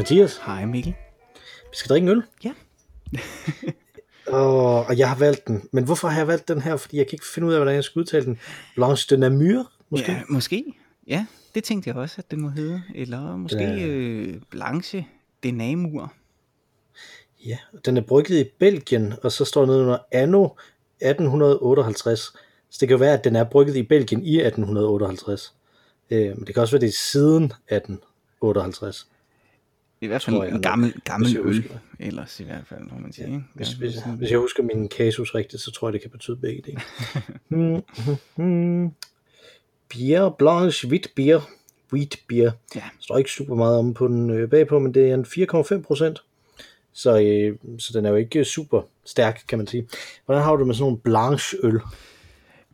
Mathias. Hej Mikkel. Vi skal drikke en øl. Ja. og, og jeg har valgt den. Men hvorfor har jeg valgt den her? Fordi jeg kan ikke finde ud af, hvordan jeg skal udtale den. Blanche de Namur, måske? Ja, måske. Ja, det tænkte jeg også, at den må hedde. Eller måske Ja. øh, Blanche de Namur. Ja, den er brygget i Belgien, og så står der nede under anno 1858. Så det kan jo være, at den er brygget i Belgien i 1858. Øh, men det kan også være, det er siden 1858. I hvert fald jeg en gammel, gammel jeg øl. husker. Ellers i hvert fald, må man sige. Ja, ikke? Hvis, Ja, hvis, hvis jeg husker min kasus rigtigt, så tror jeg, det kan betyde begge dele. mm, mm, mm. Bier, blanche, hvidt bier, wheat beer. Ja. Der står ikke super meget om på den øh, bagpå, men det er en 4,5 procent. Så, øh, så den er jo ikke super stærk, kan man sige. Hvordan har du det med sådan nogle blanche øl?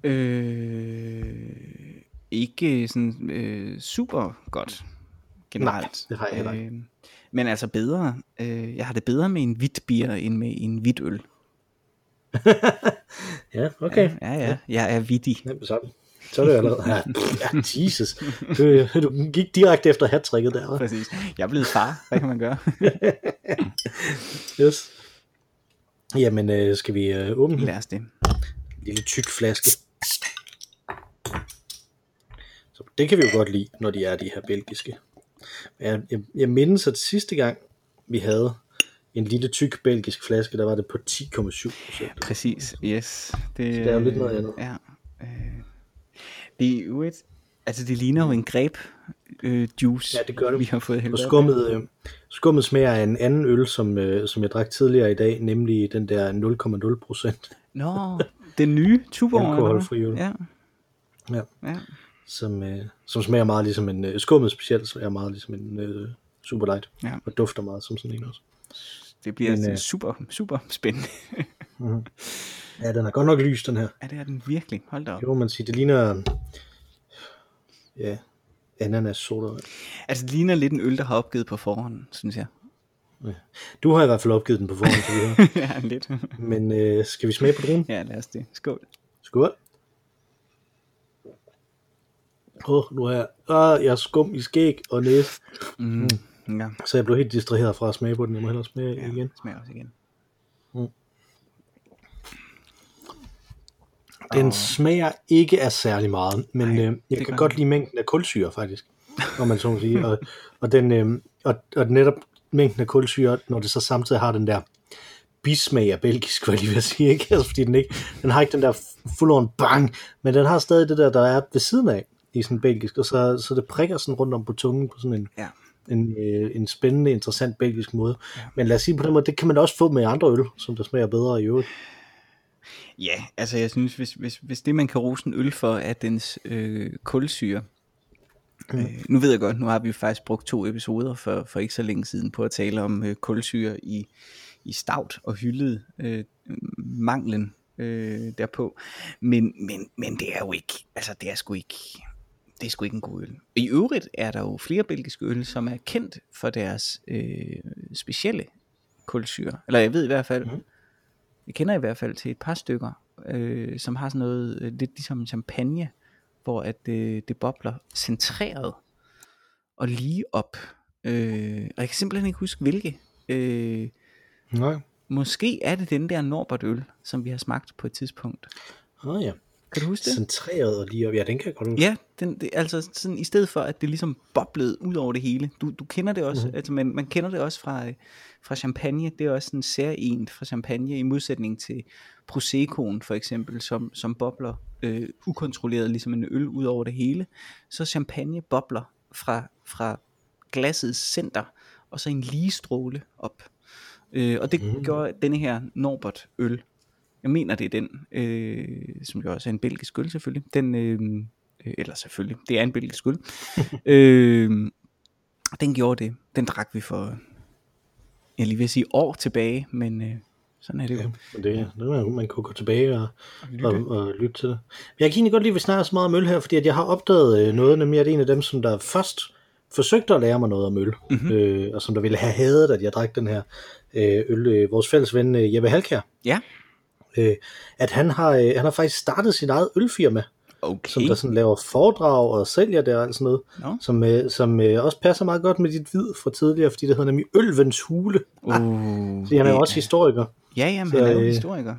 Øh, ikke sådan øh, super godt generelt. Nej, det har jeg heller ikke. Øh, men altså bedre. Øh, jeg har det bedre med en hvidt bier end med en hvidt øl. Ja, okay. Ja, ja. Jeg er vittig. Ja, så, så er det allerede. Ja, ja, Jesus. Du, du gik direkte efter hat-tricket der, hva'? Præcis. Jeg er blevet far. Hvad kan man gøre? Yes. Jamen, øh, skal vi øh, åbne den? Lad os det. En lille tyk flaske. Så det kan vi jo godt lide, når de er de her belgiske. Jeg, jeg, jeg mindes, at sidste gang vi havde en lille tyk belgisk flaske, der var det på 10,7 procent. Præcis, yes. Det, det er jo lidt noget andet. Ja. Øh, det er jo et, altså det ligner jo en greb øh, juice, Ja, det gør det. vi har fået hældt Og skummet, øh, skummet smager af en anden øl, som, øh, som jeg drak tidligere i dag, nemlig den der 0,0 procent, Nå, den nye Tuborg. Alkoholfri øl. Ja, ja, ja. Som, øh, som smager meget ligesom en, øh, skummet specielt smager meget ligesom en øh, super light, Ja. og dufter meget som sådan en også. Det bliver Men, øh, super, super spændende. Ja, den er godt nok lys, den her. ja, det er den virkelig. Hold da op. Det må man sige, det ligner, ja, ananas soda. Altså, det ligner lidt en øl, der har opgivet på forhånd, synes jeg. Du har i hvert fald opgivet den på forhånd, kan vi høre. ja, lidt. Men øh, skal vi smage på den? ja, lad os det. Skål. Skål. Åh, oh, nu er jeg, ah, jeg er skum i skæg og næse, Mm. Ja, så jeg blev helt distraheret fra at smage på den. Jeg må hellere smage ja. igen. smager også igen. Den smager ikke af særlig meget, men Nej, øh, jeg kan gør godt lide mængden af kulsyre faktisk, når man så må sige. Og, og, den, øh, og, og netop mængden af kulsyre, når det så samtidig har den der bismag af belgisk, hvad jeg lige vil sige, ikke? Altså, fordi den, ikke, den har ikke den der full on bang, men den har stadig det der, der er ved siden af i sådan belgisk, og så, så det prikker sådan rundt om på tungen på sådan en, Ja. en, øh, en spændende, interessant belgisk måde. Ja. Men lad os sige på den måde, det kan man også få med andre øl, som der smager bedre i øvrigt. Ja, altså jeg synes, hvis, hvis, hvis det man kan rose en øl for, er dens øh, kulsyre. Mm. Øh, nu ved jeg godt, nu har vi faktisk brugt to episoder for, for ikke så længe siden på at tale om øh, kulsyre i, i stout og hyldet øh, manglen øh, derpå. Men, men, men det er jo ikke, altså det er sgu ikke, det er sgu ikke en god øl. I øvrigt er der jo flere belgiske øl, som er kendt for deres øh, specielle kulsyre. Eller jeg ved i hvert fald, mm. jeg kender i hvert fald til et par stykker, øh, som har sådan noget øh, lidt ligesom champagne, hvor at øh, det bobler centreret og lige op. Øh, og jeg kan simpelthen ikke huske hvilke. Øh, Nej. måske er det den der Norbert øl, som vi har smagt på et tidspunkt. Ah, ja. Kan du huske det? Centreret og lige op. Ja, den kan jeg godt huske. Ja, den, det, altså sådan, i stedet for at det ligesom boblede ud over det hele. Du, du kender det også, mm-hmm. altså man, man kender det også fra, øh, fra champagne. Det er også sådan særligt fra champagne i modsætning til proseccoen for eksempel, som, som bobler øh, ukontrolleret ligesom en øl ud over det hele. Så champagne bobler fra, fra glassets center og så en lige stråle op. Øh, og det mm. gjorde denne her Norbert øl. Jeg mener det er den, øh, som jo også er en belgisk øl selvfølgelig. Den, øh, øh, eller selvfølgelig, det er en belgisk øl. øh, den gjorde det. Den drak vi for, jeg lige vil sige år tilbage, men øh, sådan er det jo. Ja, men det, det man, man kunne gå tilbage og, og, og lytte til det. Men jeg kan egentlig godt lide, at vi snakker så meget om øl her, fordi at jeg har opdaget øh, noget, nemlig at en af dem, som der først forsøgte at lære mig noget om øl, mm-hmm. øh, og som der ville have hadet, at jeg drak den her øh, øl, øh, vores fælles ven øh, Jeppe Halkær, Ja, øh, at han har, øh, han har faktisk startet sit eget ølfirma, Okay. som der sådan laver foredrag og sælger det og alt sådan noget, Nå. som, øh, som øh, også passer meget godt med dit vid fra tidligere, fordi det hedder nemlig Ølvens Hule. Uh, Fordi han er jo også historiker, Ja, jamen, Så, han er jo øh, historiker.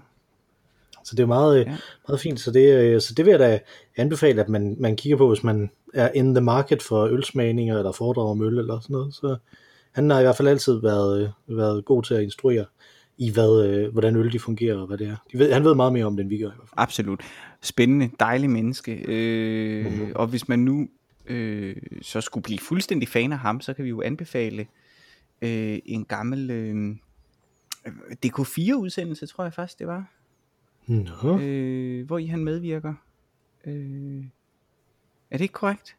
så det er meget, Ja. ja. meget fint. Så det, så det vil jeg da anbefale, at man, man kigger på, hvis man er in the market for ølsmagninger eller foredrag om øl eller sådan noget. Så han har i hvert fald altid været, været god til at instruere i, hvad, øh, hvordan øl de fungerer og hvad det er. De ved, han ved meget mere om det, end vi gør i hvert fald. Absolut. Spændende, dejlig menneske. Øh, Mhm. mm-hmm. Og hvis man nu øh, så skulle blive fuldstændig fan af ham, så kan vi jo anbefale øh, en gammel øh, DK4-udsendelse, tror jeg faktisk det var, Nå. øh, hvor I han medvirker. Øh, er det ikke korrekt?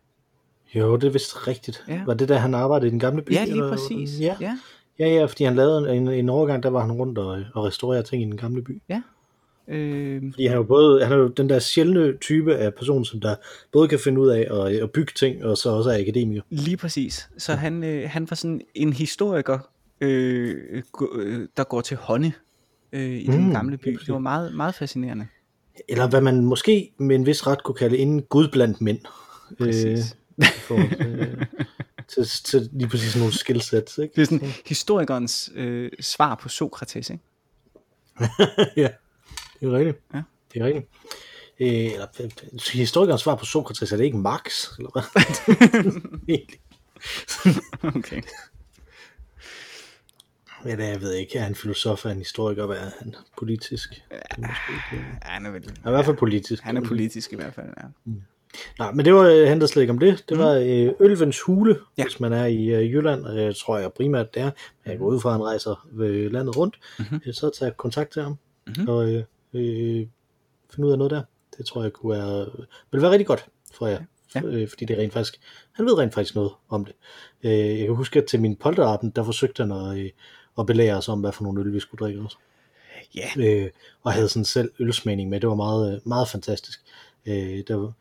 Jo, det er vist rigtigt. Ja. Var det der, han arbejdede i den gamle by? Ja, lige eller- præcis. Ja. ja. Ja, ja, fordi han lavede en, en overgang, der var han rundt og, og restaurerede ting i den gamle by. Øh, Fordi han er jo både, han er jo den der sjældne type af person, som der både kan finde ud af at, at bygge ting, og så også er akademiker. Lige præcis. Så han, øh, han var sådan en historiker, øh, øh, der går til hånde øh, i den Mm, gamle by. Det var meget, meget fascinerende. Eller hvad man måske med en vis ret kunne kalde en gud blandt mænd. Præcis. Øh, i forhold til, til, lige præcis nogle skillsets, ikke? Det er sådan historikernes øh, svar på Sokrates, ikke? ja, det er rigtigt. Ja. Det er rigtigt. Øh, eller, historikernes svar på Sokrates, er det ikke Marx? Eller hvad? Okay. Ja, det, jeg ved ikke, er han filosof, er han historiker, hvad er han politisk? Ja. Han er vel... Han er i hvert fald politisk. Han er politisk i hvert fald, ja. Nej, men det var, øh, handlede slet ikke om det. Det var øh, Ølvens Hule, Mhm. Ja. hvis man er i øh, Jylland, det tror jeg primært det er. Men jeg går ud fra, at han rejser øh, landet rundt. Mhm. Mm-hmm. Så tager jeg kontakt til ham, Mhm. mm-hmm. og øh, øh, finde ud af noget der. Det tror jeg kunne være, vil være rigtig godt for jer. Ja. Øh, fordi det er rent faktisk, han ved rent faktisk noget om det. Øh, jeg kan huske, at til min polterappen, der forsøgte han at, øh, at belære os om, hvad for nogle øl vi skulle drikke også. Ja, Øh, og havde sådan selv ølsmagning med. Det var meget, øh, meget fantastisk. Øh, der,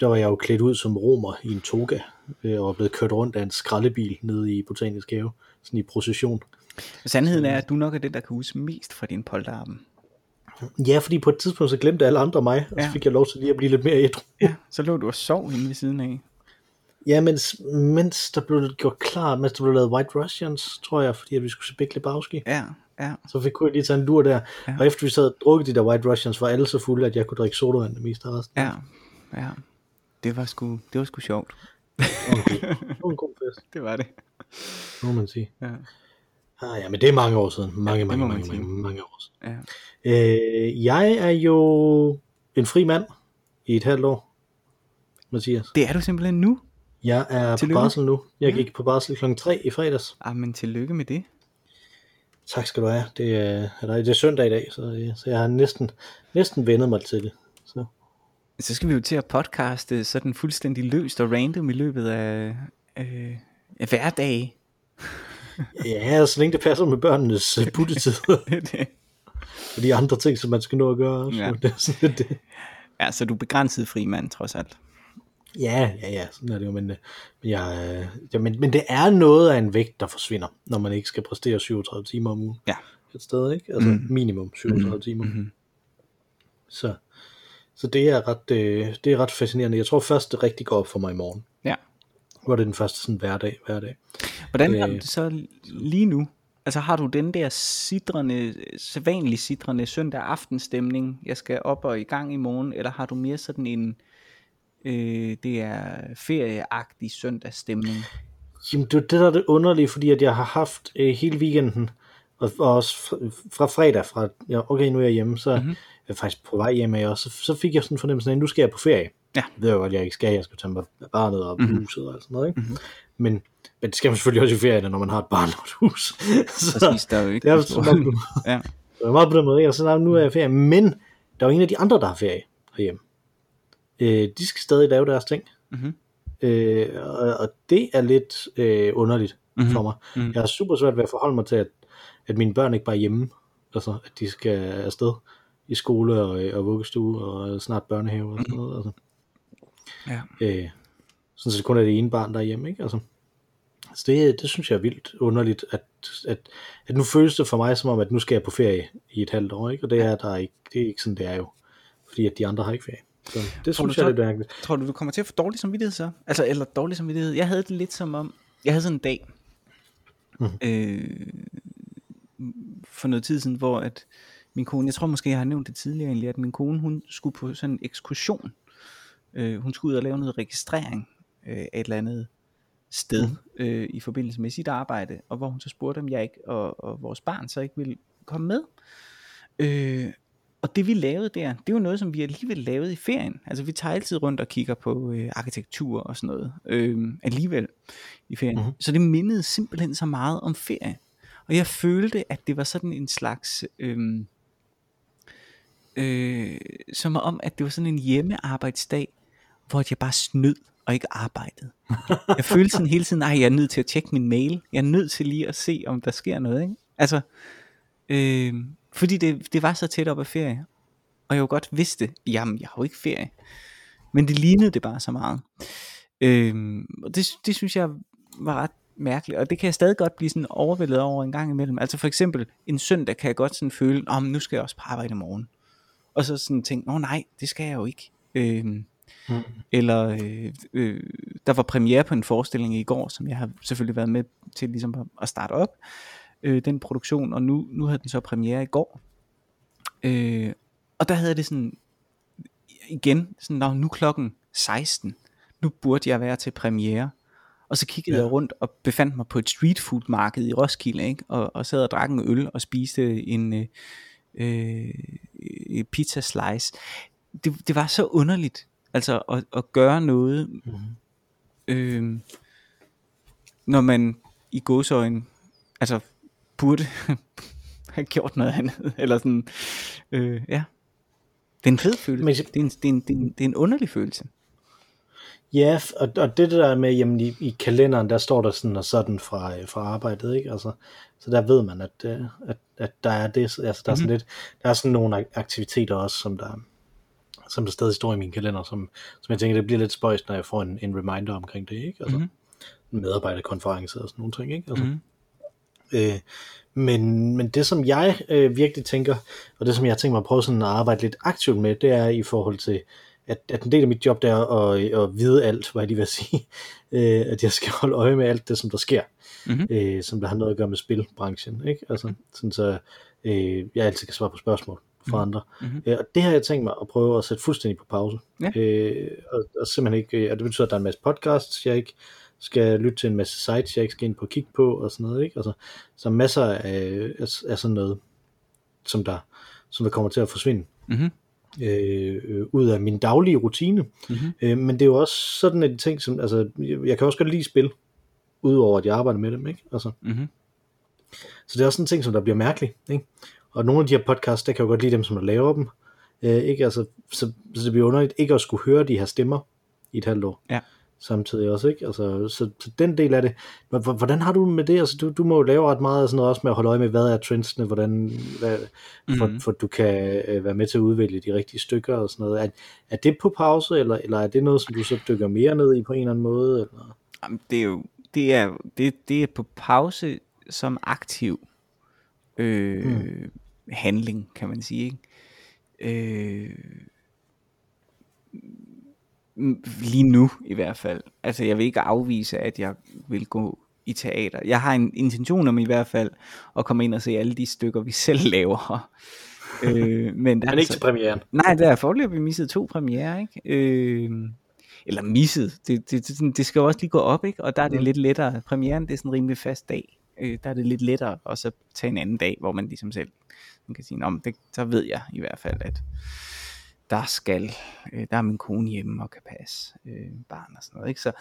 der var jeg jo klædt ud som romer i en toga, øh, og blevet kørt rundt af en skraldebil nede i Botanisk Have, sådan i procession. sandheden er, at du nok er den, der kan huske mest fra din polterappen. Ja, fordi på et tidspunkt så glemte alle andre mig, og Ja. så fik jeg lov til lige at blive lidt mere ædru. Ja, så lå du og sov inde ved siden af. Ja, mens, mens der blev gjort klar, mens der blev lavet White Russians, tror jeg, fordi at vi skulle se Big Lebowski. Ja, ja. Så fik kunne jeg lige tage en lur der. Ja. Og efter vi sad og drukket de der White Russians, var alle så fulde, at jeg kunne drikke sodavand det meste af resten. Ja, ja. Det var sgu, det var sgu sjovt. Det var en god- det var en god fest, Det var det. må man sige. Ja, Ah, ja, men det er mange år siden. Mange, det mange, mange, sige. mange, mange år siden. ja. Øh, jeg er jo en fri mand i et halvt år, Mathias. Det er du simpelthen nu. Jeg er Tillykke. på barsel nu. Jeg Ja. gik på barsel kl. 3 i fredags. Ah, men tillykke med det. Tak skal du have. Det er, eller, det er søndag i dag, så, så jeg har næsten, næsten vendet mig til det. Så. Så skal vi jo til at podcaste sådan fuldstændig løst og random i løbet af, øh, af hverdag. Ja, så længe det passer med børnenes øh, puttetid, og de andre ting, som man skal nå at gøre. også. Ja. Det er sådan det. ja, så du er begrænset fri mand, trods alt. Ja, ja, ja, sådan er det jo, men, øh, men, jeg, øh, ja, men, men det er noget af en vægt, der forsvinder, når man ikke skal præstere 37 timer om ugen Ja. et sted, ikke? Altså mm. minimum 37 mm. timer. Mhm. Så, så det, er ret, øh, det er ret fascinerende. Jeg tror først, det rigtig går op for mig i morgen. Ja. Hvor det er den første sådan hverdag, hverdag. Hvordan har Øh. det så lige nu? Altså har du den der sidrende, sædvanlig sidrende søndag aftenstemning, jeg skal op og i gang i morgen, eller har du mere sådan en, øh, det er ferieagtig søndagsstemning? Jamen, det er det, der er det underlige, fordi at jeg har haft øh, hele weekenden, og, og også fra, fra fredag, fra, ja, okay, nu er jeg hjemme, så Mhm. mm-hmm. Jeg faktisk på vej hjem af, og så, så fik jeg sådan en fornemmelse af, at nu skal jeg på ferie. Ja. Det ved jeg jo godt, jeg ikke skal. Jeg skal tage mig barnet og Mhm. huset og sådan noget, ikke? Mhm. Men, men det skal man selvfølgelig også i ferie, når man har et barn og et hus. så Præcis, der er jo ikke det er så meget, ja. det er meget på den måde, ikke? og så "Nå, nu er jeg ferie. Men der er jo en af de andre, der har ferie herhjemme. Øh, de skal stadig lave deres ting. Mhm. Øh, og, og det er lidt øh, underligt Mhm. mm-hmm. for mig. Mhm. Mm-hmm. Jeg har super svært ved at forholde mig til, at, at mine børn ikke bare er hjemme. Altså, at de skal afsted i skole og, og vuggestue og snart børnehave og sådan noget. Altså. Ja. Øh, sådan så det kun er det ene barn, der er hjemme. Ikke? Altså, altså det, det synes jeg er vildt underligt, at, at, at nu føles det for mig som om, at nu skal jeg på ferie i et halvt år, ikke? og det er, der ikke, det er ikke sådan, det er jo. Fordi at de andre har ikke ferie. Så det Tror du synes jeg er så- lidt mærkeligt. Tror du, du kommer til at få dårlig samvittighed så? Altså, eller dårlig samvittighed. Jeg havde det lidt som om, jeg havde sådan en dag, Mhm. øh, for noget tid siden, hvor at min kone, jeg tror måske, jeg har nævnt det tidligere egentlig, at min kone, hun skulle på sådan en ekskursion. Øh, hun skulle ud og lave noget registrering øh, af et eller andet sted Mhm. øh, i forbindelse med sit arbejde, og hvor hun så spurgte, om jeg ikke og, og vores barn så ikke ville komme med. Øh, og det vi lavede der, det var noget, som vi alligevel lavede i ferien. Altså vi tager altid rundt og kigger på øh, arkitektur og sådan noget, øh, alligevel i ferien. Mhm. Mm-hmm. Så det mindede simpelthen så meget om ferie. Og jeg følte, at det var sådan en slags... Øh, øh, som om, at det var sådan en hjemmearbejdsdag, hvor jeg bare snød og ikke arbejdede. Jeg følte sådan hele tiden, at jeg er nødt til at tjekke min mail. Jeg er nødt til lige at se, om der sker noget. Ikke? Altså, øh, fordi det, det var så tæt op af ferie. Og jeg jo godt vidste, jamen jeg har jo ikke ferie. Men det lignede det bare så meget. Øh, og det, det synes jeg var ret mærkeligt. Og det kan jeg stadig godt blive sådan overvældet over en gang imellem. Altså for eksempel en søndag kan jeg godt sådan føle, om nu skal jeg også på arbejde i morgen. Og så sådan tænke, åh nej, det skal jeg jo ikke. Øh, Mm. eller øh, øh, der var premiere på en forestilling i går, som jeg har selvfølgelig været med til ligesom at- at starte op, øh, den produktion, og nu, nu havde den så premiere i går. Øh, og der havde det sådan, igen, sådan, Nå, nu klokken 16, nu burde jeg være til premiere. Og så kiggede Ja. ja. jeg rundt og befandt mig på et street food marked i Roskilde, ikke? Og, og sad og drak en øl og spiste en øh, øh, øh, pizza slice. Det, det var så underligt, altså at, at gøre noget, Mhm. øh, når man i godsøjen, altså burde have gjort noget andet, eller sådan, øh, ja. Det er en fed følelse. Men- det, er en, det, er en, det, er en, det er en underlig følelse. Ja, og, og det der med, jamen i, i kalenderen, der står der sådan og sådan fra, øh, fra arbejdet, ikke? Altså, så der ved man, at, øh, at, at der er det, altså der er sådan Mhm. lidt, der er sådan nogle ak- aktiviteter også, som der, som der stadig står i min kalender, som, som jeg tænker, det bliver lidt spøjst, når jeg får en, en reminder omkring det, ikke? Altså, Mhm. en medarbejderkonference og sådan nogle ting, ikke? Altså, Mhm. Øh, men, men det som jeg øh, virkelig tænker, og det som jeg tænkt mig at prøve sådan at arbejde lidt aktivt med, det er i forhold til, at, at en del af mit job det er at, at vide alt, hvad jeg lige vil sige, øh, at jeg skal holde øje med alt det, som der sker, Mhm. øh, som der har noget at gøre med spilbranchen, ikke? Altså, sådan så øh, jeg altid kan svare på spørgsmål fra andre. Mhm. Øh, og det har jeg tænkt mig at prøve at sætte fuldstændig på pause. Ja. Øh, og, og simpelthen ikke, øh, og det betyder, at der er en masse podcasts, jeg ikke skal lytte til en masse sites, jeg ikke skal ind på kigge på og sådan noget, ikke? Altså, så masser af, af, af sådan noget, som der, som der kommer til at forsvinde Mhm. Øh, øh, ud af min daglige rutine. Mhm. Øh, men det er jo også sådan en ting, som, altså, jeg, jeg kan også godt lide spil, udover at jeg arbejder med dem, ikke? Altså, Mhm. så det er også sådan en ting, som der bliver mærkelig, ikke? Og nogle af de her podcasts, der kan jeg jo godt lide dem, som der laver dem, øh, ikke? Altså, så, så det bliver underligt ikke at skulle høre de her stemmer i et halvt år. Ja. Samtidig også, ikke? Altså, så, så den del af det, hvordan har du med det? Altså, du, du må jo lave ret meget af sådan noget også med at holde øje med, hvad er trendsene, hvordan, hvad, for, Mhm. for du kan øh, være med til at udvælge de rigtige stykker og sådan noget. Er, er det på pause, eller, eller er det noget, som du så dykker mere ned i på en eller anden måde? Eller? Jamen, det er jo det er, det, det er på pause som aktiv øh, Mm. handling, kan man sige. Ikke? Øh, mm, lige nu i hvert fald. Altså jeg vil ikke afvise, at jeg vil gå i teater. Jeg har en intention om i hvert fald at komme ind og se alle de stykker, vi selv laver. øh, men, der er Men ikke altså- til premieren. Nej, der er foreløbig misset to premiere, ikke? Øh, eller misset. Det, det, det, det skal jo også lige gå op, ikke? Og der er det Mm. lidt lettere. Premieren, det er sådan en rimelig fast dag. Øh, der er det lidt lettere at så tage en anden dag, hvor man ligesom selv man kan sige, om det, så ved jeg i hvert fald, at der skal, øh, der er min kone hjemme og kan passe øh, barn og sådan noget, ikke? Så,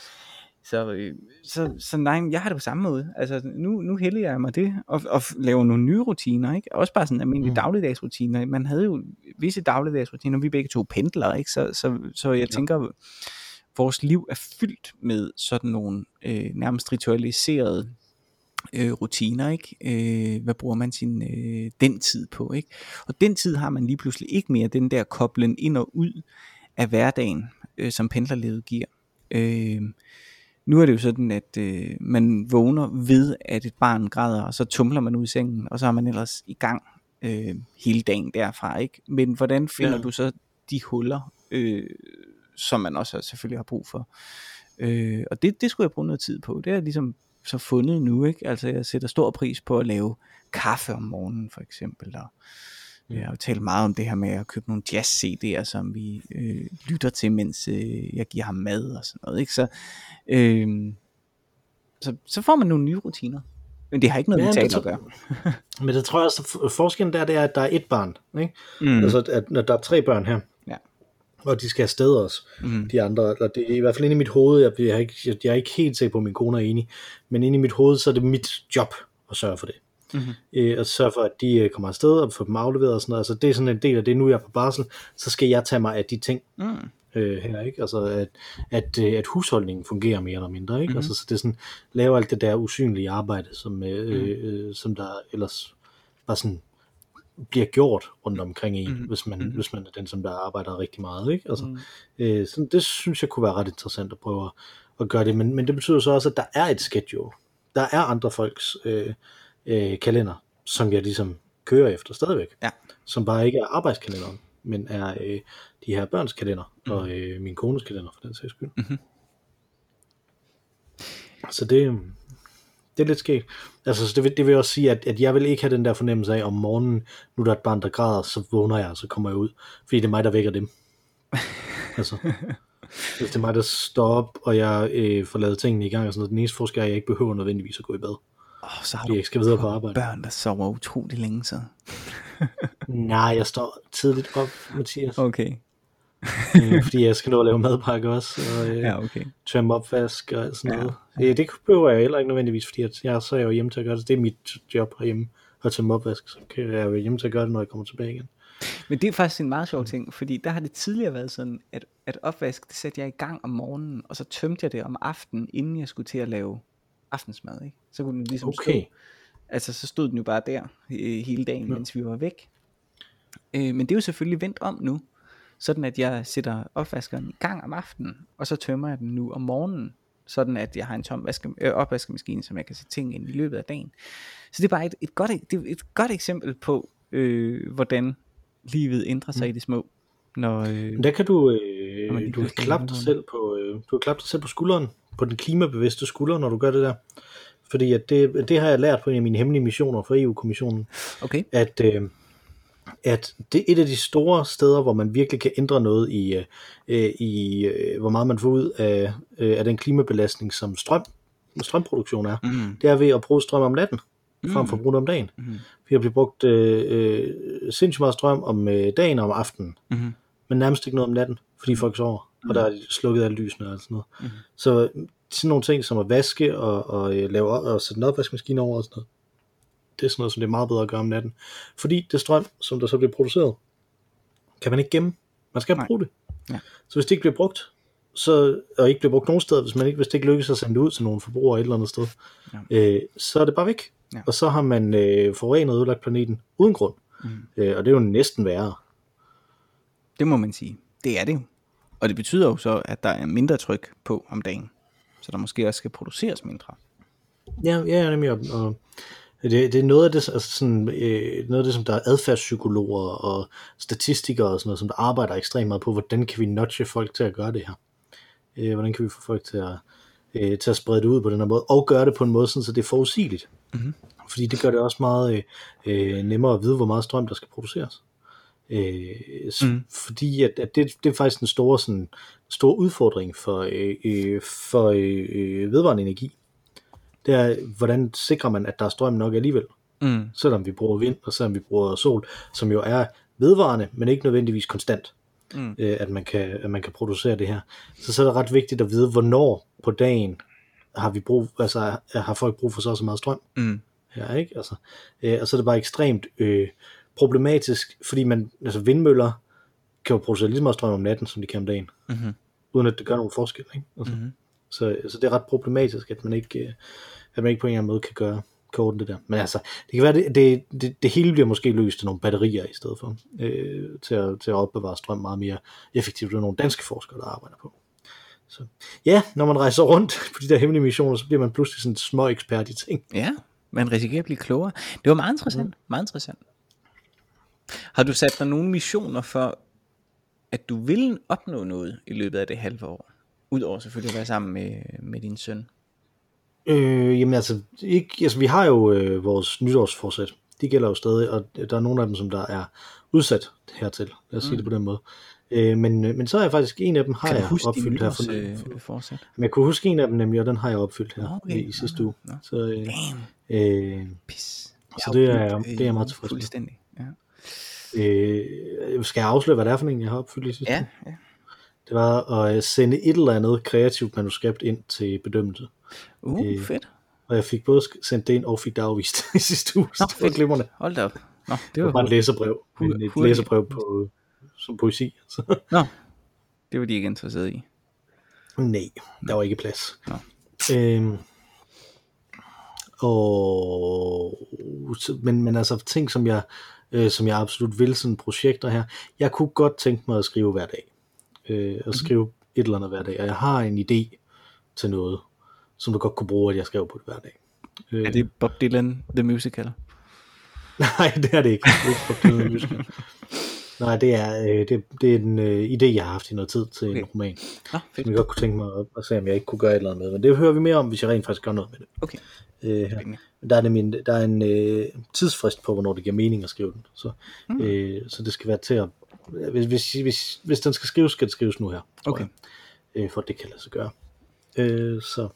så, øh, så, så nej, jeg har det på samme måde. Altså, nu, nu hælder jeg mig det, og, og laver nogle nye rutiner, ikke? Også bare sådan almindelige Mm. mm. dagligdagsrutiner. Man havde jo visse dagligdagsrutiner, vi begge to pendler, ikke? Så, så, så jeg Ja. tænker, vores liv er fyldt med sådan nogle øh, nærmest ritualiserede øh, rutiner, ikke? Øh, hvad bruger man sin øh, den tid på, ikke? Og den tid har man lige pludselig ikke mere, den der koblen ind og ud af hverdagen, øh, som pendlerlivet giver. Øh, nu er det jo sådan, at øh, man vågner ved, at et barn græder, og så tumler man ud i sengen, og så er man ellers i gang øh, hele dagen derfra, ikke? Men hvordan finder Ja. du så de huller øh, som man også selvfølgelig har brug for. Øh, og det, det skulle jeg bruge noget tid på. Det er jeg ligesom så fundet nu, ikke? Altså jeg sætter stor pris på at lave kaffe om morgenen for eksempel, og jeg har jo talt meget om det her med at købe nogle jazz-CD'er, som vi øh, lytter til, mens øh, jeg giver ham mad og sådan noget, ikke? Så, øh, så, så får man nogle nye rutiner. Men det har ikke noget Ja, med det tale at gøre. Men det tror jeg også, forskellen der, det er, at der er et barn. Ikke? Mm. Altså, at når der er tre børn her, Og de skal afsted også, Mm. de andre, eller det er i hvert fald inde i mit hoved, jeg, jeg, er ikke, jeg, jeg er ikke helt sikker på, at min kone er enig, men inde i mit hoved, så er det mit job at sørge for det. Mhm. Øh, at sørge for, at de øh, kommer afsted og får dem afleveret og sådan noget. Altså, det er sådan en del af det, nu er jeg på barsel, så skal jeg tage mig af de ting Mm. øh, her, ikke? Altså, at, at, øh, at husholdningen fungerer mere eller mindre, ikke? Mhm. Mm-hmm. Altså, så det er sådan, lave alt det der usynlige arbejde, som, øh, øh, som der ellers bare sådan bliver gjort rundt omkring Mhm. mm-hmm. hvis, man, Mhm. mm-hmm. hvis man er den, som der arbejder rigtig meget, ikke? Altså, Mm. mm. øh, så det synes jeg kunne være ret interessant at prøve at, at gøre det, men, men det betyder så også, at der er et schedule. Der er andre folks øh, øh, kalender, som jeg ligesom kører efter stadigvæk, Ja. som bare ikke er arbejdskalenderen, men er øh, de her børns kalender, mm. og øh, min kones kalender for den sags skyld. Mhm. Så det, det er lidt skægt. Altså, så det, vil, det vil også sige, at, at jeg vil ikke have den der fornemmelse af, om morgenen, nu er der et barn, der græder, så vågner jeg, og så kommer jeg ud. Fordi det er mig, der vækker dem. altså, hvis det er mig, der står op, og jeg øh, får lavet tingene i gang, og sådan noget, den eneste forskel er, at jeg ikke behøver nødvendigvis at gå i bad. Oh, så har du jeg skal videre på arbejde. børn, der sover utrolig længe så. Nej, jeg står tidligt op, Mathias. Okay. øh, fordi jeg skal nå at lave madpakke også, og øh, Ja, okay. tømme opvask og sådan Ja, noget. Ja, Det behøver jeg heller ikke nødvendigvis, fordi at jeg, så er jeg jo hjemme til at gøre det. Det er mit job herhjemme, at tømme opvask, så kan jeg jo hjemme til at gøre det, når jeg kommer tilbage igen. Men det er faktisk en meget sjov ting, fordi der har det tidligere været sådan, at, at opvask, det satte jeg i gang om morgenen, og så tømte jeg det om aftenen, inden jeg skulle til at lave aftensmad, ikke? Så kunne den ligesom Okay. stå. Altså, så stod den jo bare der øh, hele dagen, Ja. mens vi var væk. Øh, men det er jo selvfølgelig vendt om nu, sådan at jeg sætter opvaskeren i gang om aftenen, og så tømmer jeg den nu om morgenen, sådan at jeg har en tom vaske, øh, opvaskemaskine, som jeg kan sætte ting ind i løbet af dagen. Så det er bare et, et, godt, det er et godt eksempel på, øh, hvordan livet ændrer sig mm. i det små. Når, øh, der kan du, Når øh, lige du kan klappe dig selv på, øh, du kan klappe dig selv på skulderen, på den klimabevidste skulder, når du gør det der. Fordi at det, det har jeg lært på en af mine hemmelige missioner for EU-kommissionen, okay, at, øh, at det er et af de store steder, hvor man virkelig kan ændre noget i, øh, i øh, hvor meget man får ud af, øh, af den klimabelastning, som strøm, strømproduktion er. mm. Det er ved at bruge strøm om natten, frem Mm. for at bruge det om dagen. Mm. Vi har blivet brugt øh, øh, sindssygt meget strøm om øh, dagen og om aftenen, Mm. men nærmest ikke noget om natten, fordi folk sover, og der er de slukket af lysene og sådan noget. Mhm. Så sådan nogle ting som at vaske og, og øh, lave og sætte en opvaskemaskine over og sådan noget, det er sådan noget, som det er meget bedre at gøre om natten. Fordi det strøm, som der så bliver produceret, kan man ikke gemme. Man skal Nej. bruge det. Ja. Så hvis det ikke bliver brugt, så, og ikke bliver brugt nogen steder, hvis, man ikke, hvis det ikke lykkes at sende det ud til nogle forbrugere et eller andet sted, Ja. øh, så er det bare væk. Ja. Og så har man øh, forurenet og ødelagt planeten uden grund. Mm. Øh, og det er jo næsten værre. Det må man sige. Det er det jo. Og det betyder jo så, at der er mindre tryk på om dagen. Så der måske også skal produceres mindre. Ja, ja nemlig. Og, og det, det er noget af det, altså sådan, øh, noget af det, som der er adfærdspsykologer og statistikere og sådan noget, som der arbejder ekstremt meget på, hvordan kan vi nudge folk til at gøre det her? Øh, hvordan kan vi få folk til at, øh, til at sprede det ud på den her måde, og gøre det på en måde, sådan, så det er forudsigeligt. Mhm. Fordi det gør det også meget øh, øh, nemmere at vide, hvor meget strøm, der skal produceres. Øh, Mhm. Fordi at, at det, det er faktisk en stor, sådan, stor udfordring for, øh, øh, for øh, øh, vedvarende energi det er, hvordan sikrer man, at der er strøm nok alligevel, Mm. selvom vi bruger vind, og selvom vi bruger sol, som jo er vedvarende, men ikke nødvendigvis konstant, Mm. øh, at, man kan, at man kan producere det her. Så så er det ret vigtigt at vide, hvornår på dagen har vi brug, altså har folk brug for så så meget strøm. Mm. Ja, ikke? Altså, øh, og så er det bare ekstremt øh, problematisk, fordi man, altså vindmøller kan jo producere lige så meget strøm om natten, som de kan om dagen, Mm-hmm. uden at det gør nogen forskel. Ikke? Altså, Mm-hmm. så, så det er ret problematisk, at man ikke, øh, at man ikke på en eller anden måde kan gøre ordne det der. Men altså, det kan være, det, det, det, det hele bliver måske løst af nogle batterier i stedet for, øh, til, at, til at opbevare strøm meget mere effektivt. Det er nogle danske forskere, der arbejder på. Så ja, når man rejser rundt på de der hemmelige missioner, så bliver man pludselig sådan en små ekspert i ting. Ja, man risikerer at blive klogere. Det var meget interessant. Meget interessant. Har du sat dig nogle missioner for, at du vil opnå noget i løbet af det halve år? Udover selvfølgelig at være sammen med, med din søn. Øh, jamen altså, ikke, altså, vi har jo øh, vores nytårsforsæt. De gælder jo stadig, og der er nogle af dem, som der er udsat hertil. Lad os mm. sige det på den måde. Øh, men, men så er jeg faktisk, en af dem har jeg opfyldt her. For, øh, forsæt? men jeg kunne huske en af dem nemlig, og den har jeg opfyldt her okay. okay. i sidste uge. Nå. Så, øh, Damn, øh, pis. Så det er- det er jeg meget tilfreds med. Fuldstændig, ja. øh, skal jeg afsløre, hvad det er for en, jeg har opfyldt i sidste Ja, uge? ja. Det var at øh, sende et eller andet kreativt manuskript ind til bedømmelse. Uh, Øh, fedt. Og jeg fik både sendt det ind og fik det afvist i sidste uge. Nå, det var glimrende. Hold da op. Nå, det Det var, var bare et læserbrev. Hu- Men et hurtigt. læserbrev på, som poesi. Så, Nå, det var de ikke interesseret i. nej, der var ikke plads. Nå. Øhm, og, men, men altså ting, som jeg, øh, som jeg absolut vil, sådan projekter her. Jeg kunne godt tænke mig at skrive hver dag. Øh, Mhm. at skrive et eller andet hver dag. Og jeg har en idé til noget, som du godt kunne bruge, at jeg skrev på det hver dag. Øh, Er det Bob Dylan, The Musical? Nej, det er det ikke. Det er ikke Bob Dylan musical. Nej, det er, øh, det, det er en øh, idé, jeg har haft i noget tid til okay. en roman, som fedt. jeg godt kunne tænke mig at, at se, om jeg ikke kunne gøre et eller andet med. Men det hører vi mere om, hvis jeg rent faktisk gør noget med det. Okay. Øh, her. Der er, nemlig en, der er en øh, tidsfrist på, hvornår det giver mening at skrive den. Så, Mm. øh, så det skal være til at... Hvis, hvis, hvis, hvis den skal skrives, skal det skrives nu her. Okay. jeg, Øh, for at det kan lade sig gøre. Øh, så,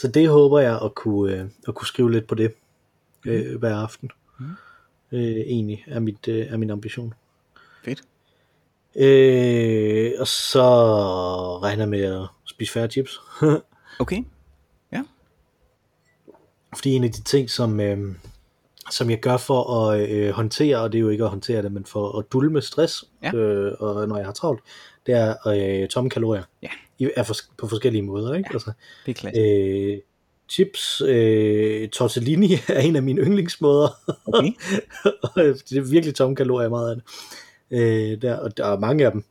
så det håber jeg at kunne, øh, at kunne skrive lidt på det øh, hver aften. Mm. Øh, egentlig er, mit, øh, er min ambition. Fedt. Øh, og så regner jeg med at spise færre chips. Okay. Fordi en af de ting, som, øh, som jeg gør for at øh, håndtere, og det er jo ikke at håndtere det, men for at dulme stress, Ja. øh, og når jeg har travlt, det er øh, tomme kalorier. Ja. Er for, på forskellige måder, ikke? Ja. Altså, Det er klassisk. øh, chips, øh, tortellini er en af mine yndlingsmåder, Okay. og det er virkelig tomme kalorier meget af det. Øh, der, og der er mange af dem.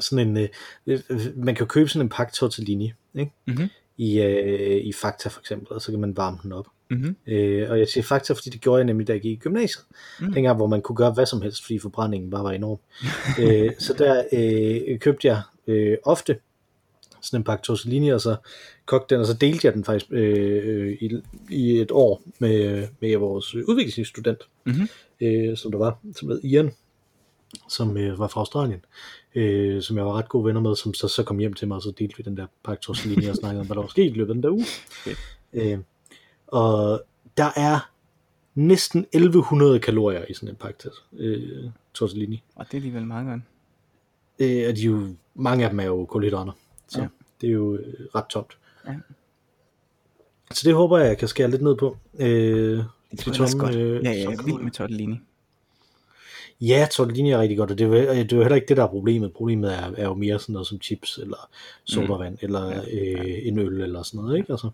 Sådan en, øh, man kan jo købe sådan en pakke tortellini, ikke? Mhm. I, øh, i Fakta for eksempel, og så kan man varme den op. Mhm. Øh, og jeg siger Fakta, fordi det gjorde jeg nemlig, da jeg gik i gymnasiet. Mm. Dengang, hvor man kunne gøre hvad som helst, fordi forbrændingen bare var enorm. øh, så der øh, købte jeg øh, ofte sådan en pakke tortellini, og så kogte den, og så delte jeg den faktisk øh, øh, i, i et år med, med vores udviklingsstudent, Mhm. øh, som der var, som hed Ian, som øh, var fra Australien, øh, som jeg var ret gode venner med, som så, så kom hjem til mig, og så delte vi den der pakke tortellini og snakkede om, hvad der var sket i løbet af den der uge. Fedt. Øh, og der er næsten 1100 kalorier i sådan en pakke øh, tortellini. Og det er alligevel meget godt. Øh, og de jo, mange af dem er jo kulhydrater, så Ja. ja. det er jo øh, ret tomt. Ja. Så det håber jeg, jeg kan skære lidt ned på. Øh, Det tror jeg godt. øh, Ja, ja, som vild kalorier. med tortellini. Ja, tortellini er rigtig godt, og det er, det er jo heller ikke det, der er problemet. Problemet er, er jo mere sådan noget som chips, eller sodavand, mm. eller Ja, øh, en øl, eller sådan noget, ikke? Altså,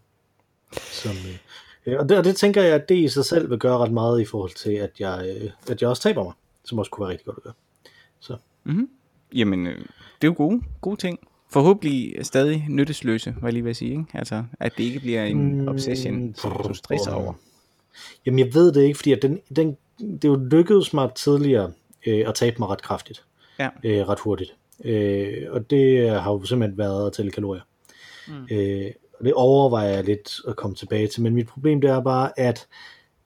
som, øh, øh, og, det, og det tænker jeg, at det i sig selv vil gøre ret meget i forhold til, at jeg, øh, at jeg også taber mig, som også kunne være rigtig godt at gøre. Så, Mm-hmm. Jamen, øh, det er jo gode, gode ting. Forhåbentlig stadig nyttesløse, var jeg lige ved at sige. Ikke? Altså, at det ikke bliver en Mm, obsession, som du stresser over. Jamen, jeg ved det ikke, fordi at den, den, det jo lykkedes mig tidligere øh, at tabe mig ret kraftigt, Ja. øh, ret hurtigt. Øh, og det har jo simpelthen været at tælle kalorier. Mm. Øh, og det overvejer jeg lidt at komme tilbage til, men mit problem det er bare, at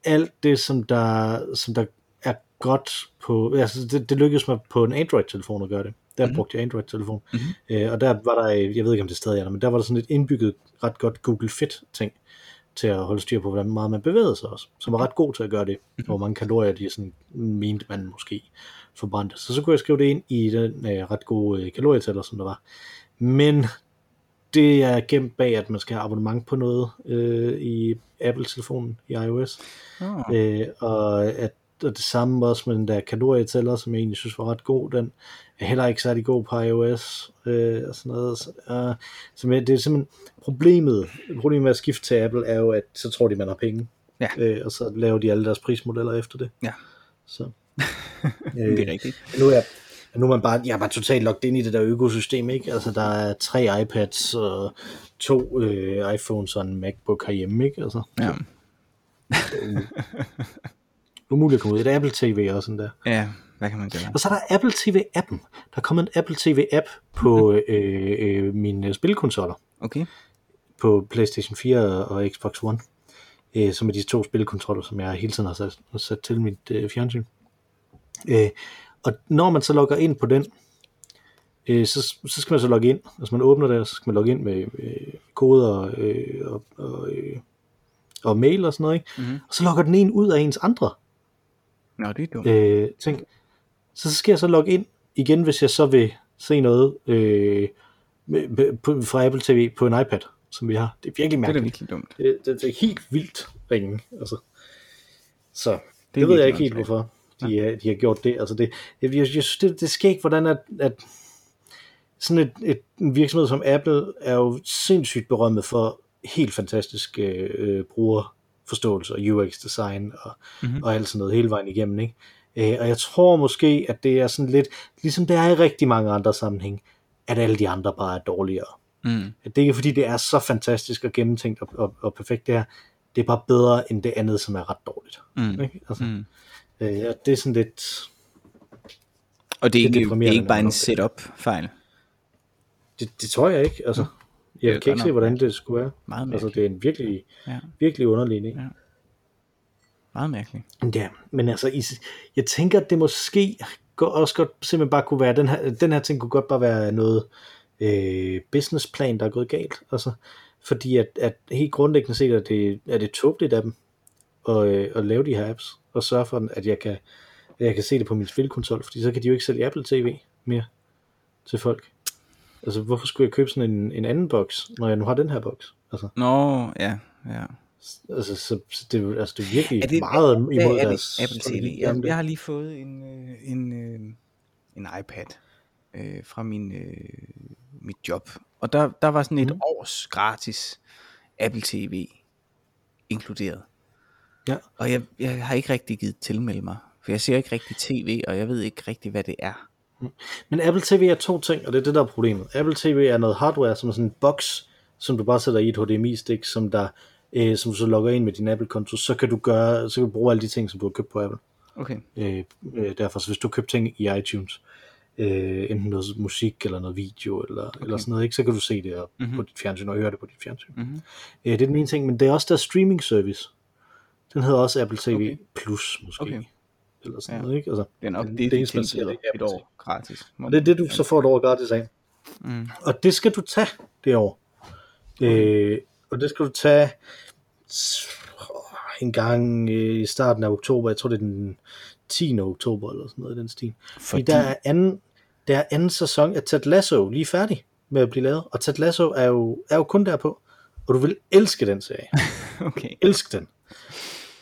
alt det, som der, som der er godt på, altså det, det lykkedes mig på en Android-telefon at gøre det. Der Mhm. mm. brugte jeg Android-telefon. Mhm. Øh, og der var der, jeg ved ikke om det stadig er der, men der var der sådan et indbygget ret godt Google Fit ting til at holde styr på, hvordan meget man bevægede sig også, som var ret god til at gøre det, Mhm. hvor mange kalorier de sådan, mente man måske forbrændte. Så så kunne jeg skrive det ind i den øh, ret gode øh, kalorietæller, som der var. Men det er gemt bag, at man skal have abonnement på noget øh, i Apple-telefonen i iOS. Oh. Øh, og, at, og det samme også med den der kalorietæller, som jeg egentlig synes var ret god, den heller ikke særlig god på iOS øh, og sådan noget. Så, øh, så men det er simpelthen problemet, problemet med at skifte til Apple er jo, at så tror de, man har penge. Ja. Øh, og så laver de alle deres prismodeller efter det. Ja. Så. det er rigtigt. Nu er, nu er man bare, jeg er bare totalt logget ind i det der økosystem, ikke? Altså, der er tre iPads og to øh, iPhones og en MacBook herhjemme, ikke? Altså, Ja. det er umuligt at komme ud. Et Apple TV og sådan der. ja, Hvad kan man gøre? Og så er der Apple TV-appen. Der er kommet en Apple TV-app på øh, øh, mine spilkonsoller. Okay. På PlayStation 4 og Xbox One. Øh, som er de to spilkontroller, som jeg hele tiden har sat, sat til mit øh, fjernsyn. Øh, og når man så logger ind på den, øh, så, så skal man så logge ind. Altså man åbner det, så skal man logge ind med øh, koder øh, og, og, øh, og mail og sådan noget. Ikke? Mhm. Og så logger den en ud af ens andre Nå, det er dumt. øh, ting. Så skal jeg så logge ind igen, hvis jeg så vil se noget øh, på, fra Apple TV på en iPad, som vi har. Det er virkelig det er mærkeligt. virkelig dumt. Det, det, det er helt vildt ringe. Altså. Så det, det ved jeg ikke helt, hvorfor de, ja. de har gjort det. Altså det jeg, jeg, synes, det, det sker ikke, hvordan at, at sådan et, et, en virksomhed som Apple er jo sindssygt berømmet for helt fantastisk øh, øh, brugerforståelse og UX-design og, Mhm. mm-hmm. og alt sådan noget hele vejen igennem. Ikke? Øh, og jeg tror måske, at det er sådan lidt, ligesom det er i rigtig mange andre sammenhæng, at alle de andre bare er dårligere. Mm. At det ikke er fordi, det er så fantastisk og gennemtænkt og, og, og perfekt, det er, det er bare bedre end det andet, som er ret dårligt. Mm. Ikke? Altså, Mm. øh, ja, det er sådan lidt, Og det er, Det er ikke, det er ikke bare en setup-fejl. det, det tror jeg ikke. Altså, er jeg kan ikke se, hvordan det skulle være. Meget Altså, det er en virkelig, Ja. virkelig underlig idé. Ja. Meget mærkeligt. Ja, men altså, jeg tænker, at det måske også godt simpelthen bare kunne være, den her, den her ting kunne godt bare være noget øh, businessplan, der er gået galt. Altså, fordi at, at helt grundlæggende set er det, er det tåbeligt af dem at, øh, at lave de her apps, og sørge for, at jeg kan, at jeg kan se det på min spilkonsol, fordi så kan de jo ikke sælge Apple TV mere til folk. Altså, hvorfor skulle jeg købe sådan en, en anden boks, når jeg nu har den her boks? Altså, Nå, ja, ja. Altså, så, så det, er altså, det er virkelig Er det- meget imod er deres det? Apple TV. Jeg, jeg har lige fået en, øh, en, øh, en iPad øh, fra min, øh, mit job. Og der, der var sådan et Mhm. års gratis Apple TV inkluderet. Ja. Og jeg, jeg har ikke rigtig givet tilmelde mig. For jeg ser ikke rigtig tv, og jeg ved ikke rigtig, hvad det er. Men Apple TV er to ting, og det er det, der er problemet. Apple TV er noget hardware, som er sådan en boks, som du bare sætter i et HDMI-stik, som der øh, som du så logger ind med din Apple-konto, så kan du gøre, så kan du bruge alle de ting, som du har købt på Apple. Okay. Øh, øh, derfor, så hvis du har købt ting i iTunes, øh, enten noget musik eller noget video eller, okay. eller sådan noget, ikke, så kan du se det op mm-hmm. på dit fjernsyn og høre det på dit fjernsyn. Mhm. Øh, det er den ene ting, men det er også deres streaming service. Den hedder også Apple TV Okay. Plus måske. Okay. Eller sådan Ja. noget, ikke? Altså, Den er, det- det, det det et år gratis. og det er det, du så får et år gratis af. Mm. Og det skal du tage det år. Okay. Øh, og det skal du tage en gang øh, i starten af oktober. Jeg tror, det er den 10. oktober eller sådan noget i den stil. Fordi, Fordi- der er anden, der er anden sæson af Ted Lasso lige færdig med at blive lavet. Og Ted Lasso er jo, er jo kun derpå. Og du vil elske den serie. Okay. Elsk den.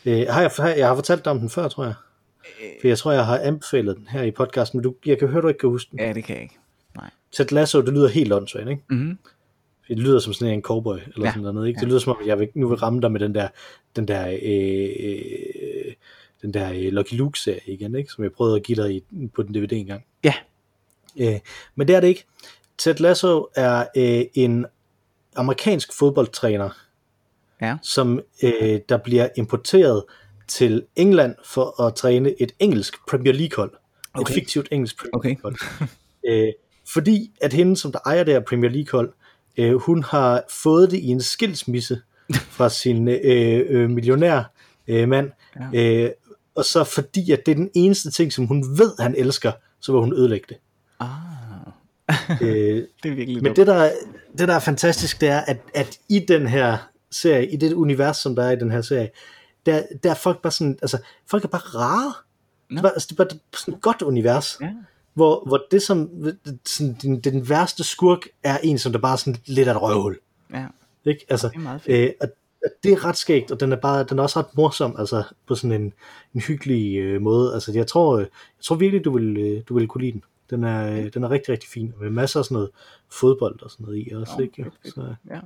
Øh, har jeg, har- jeg har fortalt dig om den før, tror jeg. For jeg tror, jeg har anbefalet den her i podcasten, men du, jeg kan høre, du ikke kan huske den. Ja, det kan jeg ikke. Nej. Ted Lasso, det lyder helt åndssvagt, ikke? Mm-hmm. Det lyder som sådan en cowboy, eller Ja. sådan noget, ikke? Det Ja. lyder som om, jeg vil, nu vil ramme dig med den der, den der, øh, øh, den der øh, Lucky Luke-serie igen, ikke? Som jeg prøvede at give dig i, på den DVD engang. Ja. Øh, men det er det ikke. Ted Lasso er øh, en amerikansk fodboldtræner, Ja. som øh, der bliver importeret til England for at træne et engelsk Premier League-hold. Okay. Okay. Et fiktivt engelsk Premier Okay. League-hold. øh, fordi at hende, som der ejer det her Premier League-hold, øh, hun har fået det i en skilsmisse fra sin øh, øh, millionær øh, mand. Ja. Øh, og så fordi, at det er den eneste ting, som hun ved, han elsker, så vil hun ødelægge det. Ah, Øh, det er virkelig men dumt. det der, det, der er fantastisk, det er, at, at i den her serie, i det univers, som der er i den her serie, der, der er folk bare sådan, altså, folk er bare rare. Det er, bare, altså, det er bare sådan et godt univers, Ja. Hvor, hvor det som, sådan, den, den værste skurk er en, som der bare er sådan lidt af et røvhul. Ja, Ikke? Altså, det er meget fedt. øh, og, og det er ret skægt, og den er, bare, den er også ret morsom, altså på sådan en, en hyggelig øh, måde. Altså, jeg tror, øh, jeg tror virkelig, du vil, øh, du vil kunne lide den. Den er, øh, den er rigtig, rigtig fin, med masser af sådan noget fodbold og sådan noget i også, Nå, ikke? Så, Ja.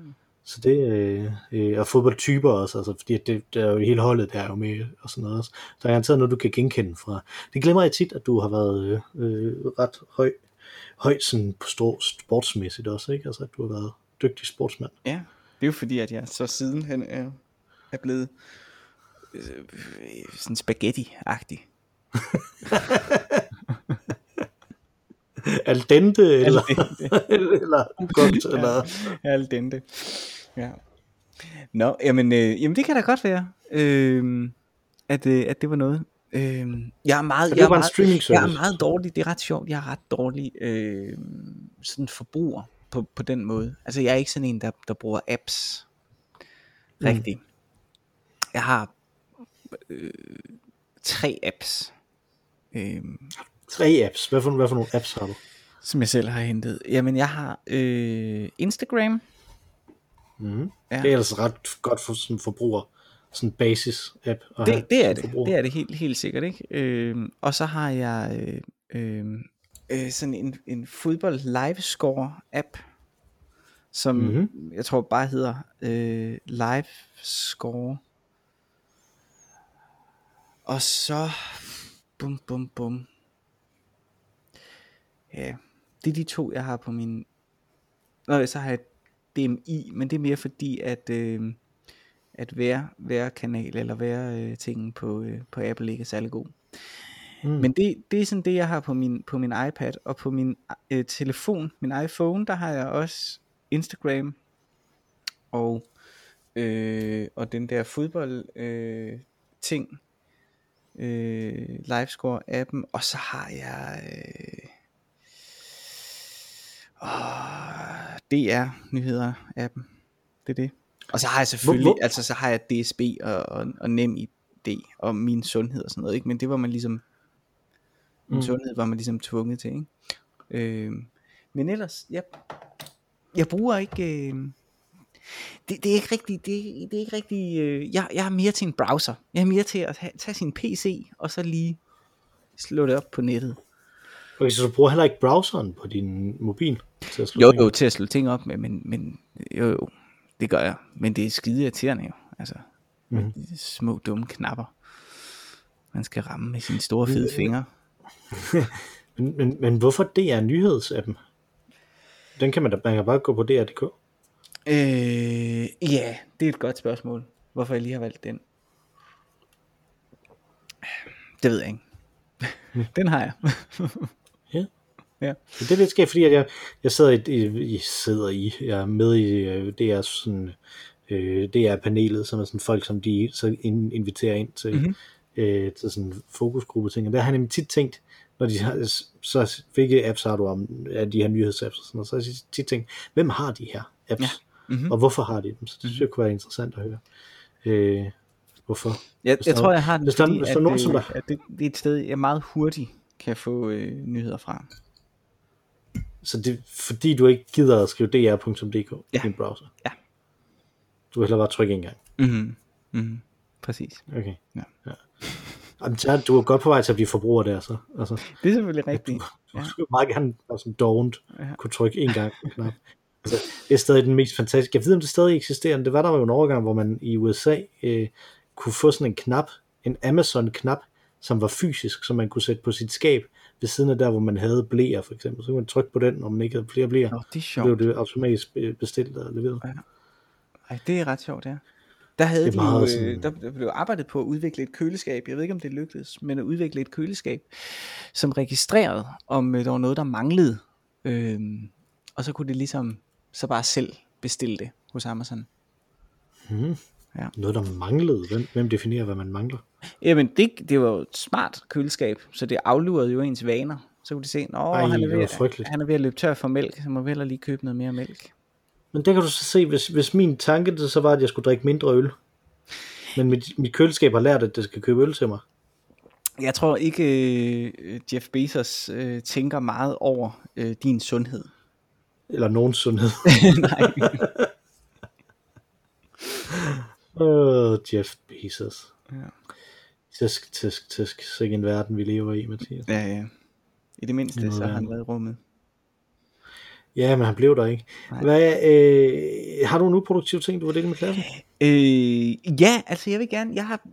Så det, øh, øh, og fodboldtyper også, altså, fordi det, det er jo hele holdet, der er jo med, og sådan noget også. Der er garanteret noget, du kan genkende fra. Det glemmer jeg tit, at du har været øh, øh, ret høj, høj sådan på stor, sportsmæssigt også, ikke? Altså, at du har været dygtig sportsmand. ja, det er jo fordi, at jeg så sidenhen er, er blevet øh, sådan spaghetti-agtig. al dente, eller, eller godt, eller... Ja, al dente. Ja. Nå, jamen, øh, jamen det kan da godt være, øh, at, øh, at det var noget. Øh, jeg er meget, jeg er meget, jeg er meget dårlig, det er ret sjovt, jeg er ret dårlig øh, sådan forbruger på, på den måde. Altså jeg er ikke sådan en, der, der bruger apps rigtigt. Jeg har øh, tre apps, øh, Tre apps. Hvad for, hvad for nogle apps har du? som jeg selv har hentet. Jamen jeg har øh, Instagram, Mm. Ja. Det er altså ret godt for sådan forbruger. Sådan en basis-app. at have det, det er det, forbruger. det er det helt, helt sikkert, ikke? Øh, og så har jeg øh, øh, øh, sådan en, en fodbold live score app, som Mhm. mm-hmm. jeg tror bare hedder øh, live score. Og så bum bum bum. Ja, det er de to jeg har på min. Nå, så har jeg DMI, men det er mere fordi at øh, at hver, hver kanal eller hver øh, ting på, øh, på Apple ikke er særlig god. Mm. Men det, det er sådan det, jeg har på min, på min iPad, og på min øh, telefon, min iPhone, der har jeg også Instagram, og, øh, og den der fodbold øh, ting, øh, livescore appen, og så har jeg øh, åh, DR nyheder appen, det er det. Og så har jeg selvfølgelig, Hvor- hvor- altså så har jeg DSB og, og, og NemID og min sundhed og sådan noget, ikke? men det var man ligesom, min Mm. sundhed var man ligesom tvunget til, ikke? Øh, men ellers, jeg, jeg bruger ikke, øh, det, det er ikke rigtig, det, det er ikke rigtig, øh, jeg, jeg er mere til en browser, jeg er mere til at have, tage sin PC, og så lige slå det op på nettet. Okay, så du bruger heller ikke browseren på din mobil til at slå Jo ting jo, til at slå ting op med, men, men jo jo, det gør jeg, men det er skide irriterende jo, altså, med de små dumme knapper, man skal ramme med sine store fede fingre. Men, men, men hvorfor DR nyhedsappen? Den kan man da, man kan bare gå på DR.dk. Øh, ja, det er et godt spørgsmål. Hvorfor jeg lige har valgt den. Det ved jeg ikke. den har jeg. Ja. Ja. Men det er lidt skægt, fordi at jeg, jeg sidder i, i, sidder i, jeg er med i øh, DR sådan, øh, DR-panelet, som er sådan folk, som de så in, inviterer ind til, Mhm. mm-hmm. øh, til sådan fokusgruppe ting. Og der har jeg nemlig tit tænkt, når de har, så hvilke apps har du om af de her nyhedsapps og sådan noget, så har jeg tit tænkt, hvem har de her apps? Ja. Mhm. Og hvorfor har de dem? Så det synes jeg kunne være interessant at høre. Øh, hvorfor? Jeg, jeg tror, jeg har den, hvis der- fordi, hvis der er at, nogen, som der- at det, det er et sted, jeg meget hurtigt kan få øh, nyheder fra. Så det er fordi, du ikke gider at skrive dr.dk Ja. i din browser? Ja. Du vil hellere bare trykke en gang. Mm-hmm. Mm-hmm. Præcis. Okay. Ja. ja. Jamen, så, du er godt på vej til at blive forbruger der, så. Altså, Det er selvfølgelig rigtigt. du ja. skulle meget gerne som dovent Ja. kunne trykke en gang på knap. Altså, det er stadig den mest fantastiske. Jeg ved, om det stadig eksisterer. Det var der jo en overgang, hvor man i USA øh, kunne få sådan en knap, en Amazon-knap, som var fysisk, som man kunne sætte på sit skab, ved siden af der, hvor man havde blæer, for eksempel. Så kunne man trykke på den, når man ikke havde flere blæer. Nå, det er Så blev sjovt. det automatisk bestilt og leveret. Ej, det er ret sjovt, ja. Der havde Det de jo, sådan- øh, der, der blev arbejdet på at udvikle et køleskab. Jeg ved ikke, om det lykkedes, men at udvikle et køleskab, som registrerede, om øh, der var noget, der manglede. Øhm, og så kunne det ligesom så bare selv bestille det hos Amazon. Hmm. Ja. Noget, der manglede. Hvem, hvem definerer, hvad man mangler? Jamen, det, det var jo et smart køleskab, så det aflurede jo ens vaner. Så kunne de se, at han, er det ved, frygteligt. han er ved at løbe tør for mælk, så må vi hellere lige købe noget mere mælk. Men der kan du så se, hvis, hvis min tanke det så var, at jeg skulle drikke mindre øl. Men mit, mit køleskab har lært, at det skal købe øl til mig. Jeg tror ikke, øh, Jeff Bezos øh, tænker meget over øh, din sundhed. Eller nogen sundhed. Nej. Åh, Jeff Bezos. Ja. Tisk, tisk, tisk. Sikke en verden, vi lever i, Mathias. Ja, ja. I det mindste, så har han været i rummet. Ja, men han blev der ikke. Nej. Hvad, øh, har du en uproduktiv ting, du vil dele med klassen? Øh, ja, altså jeg vil gerne, jeg har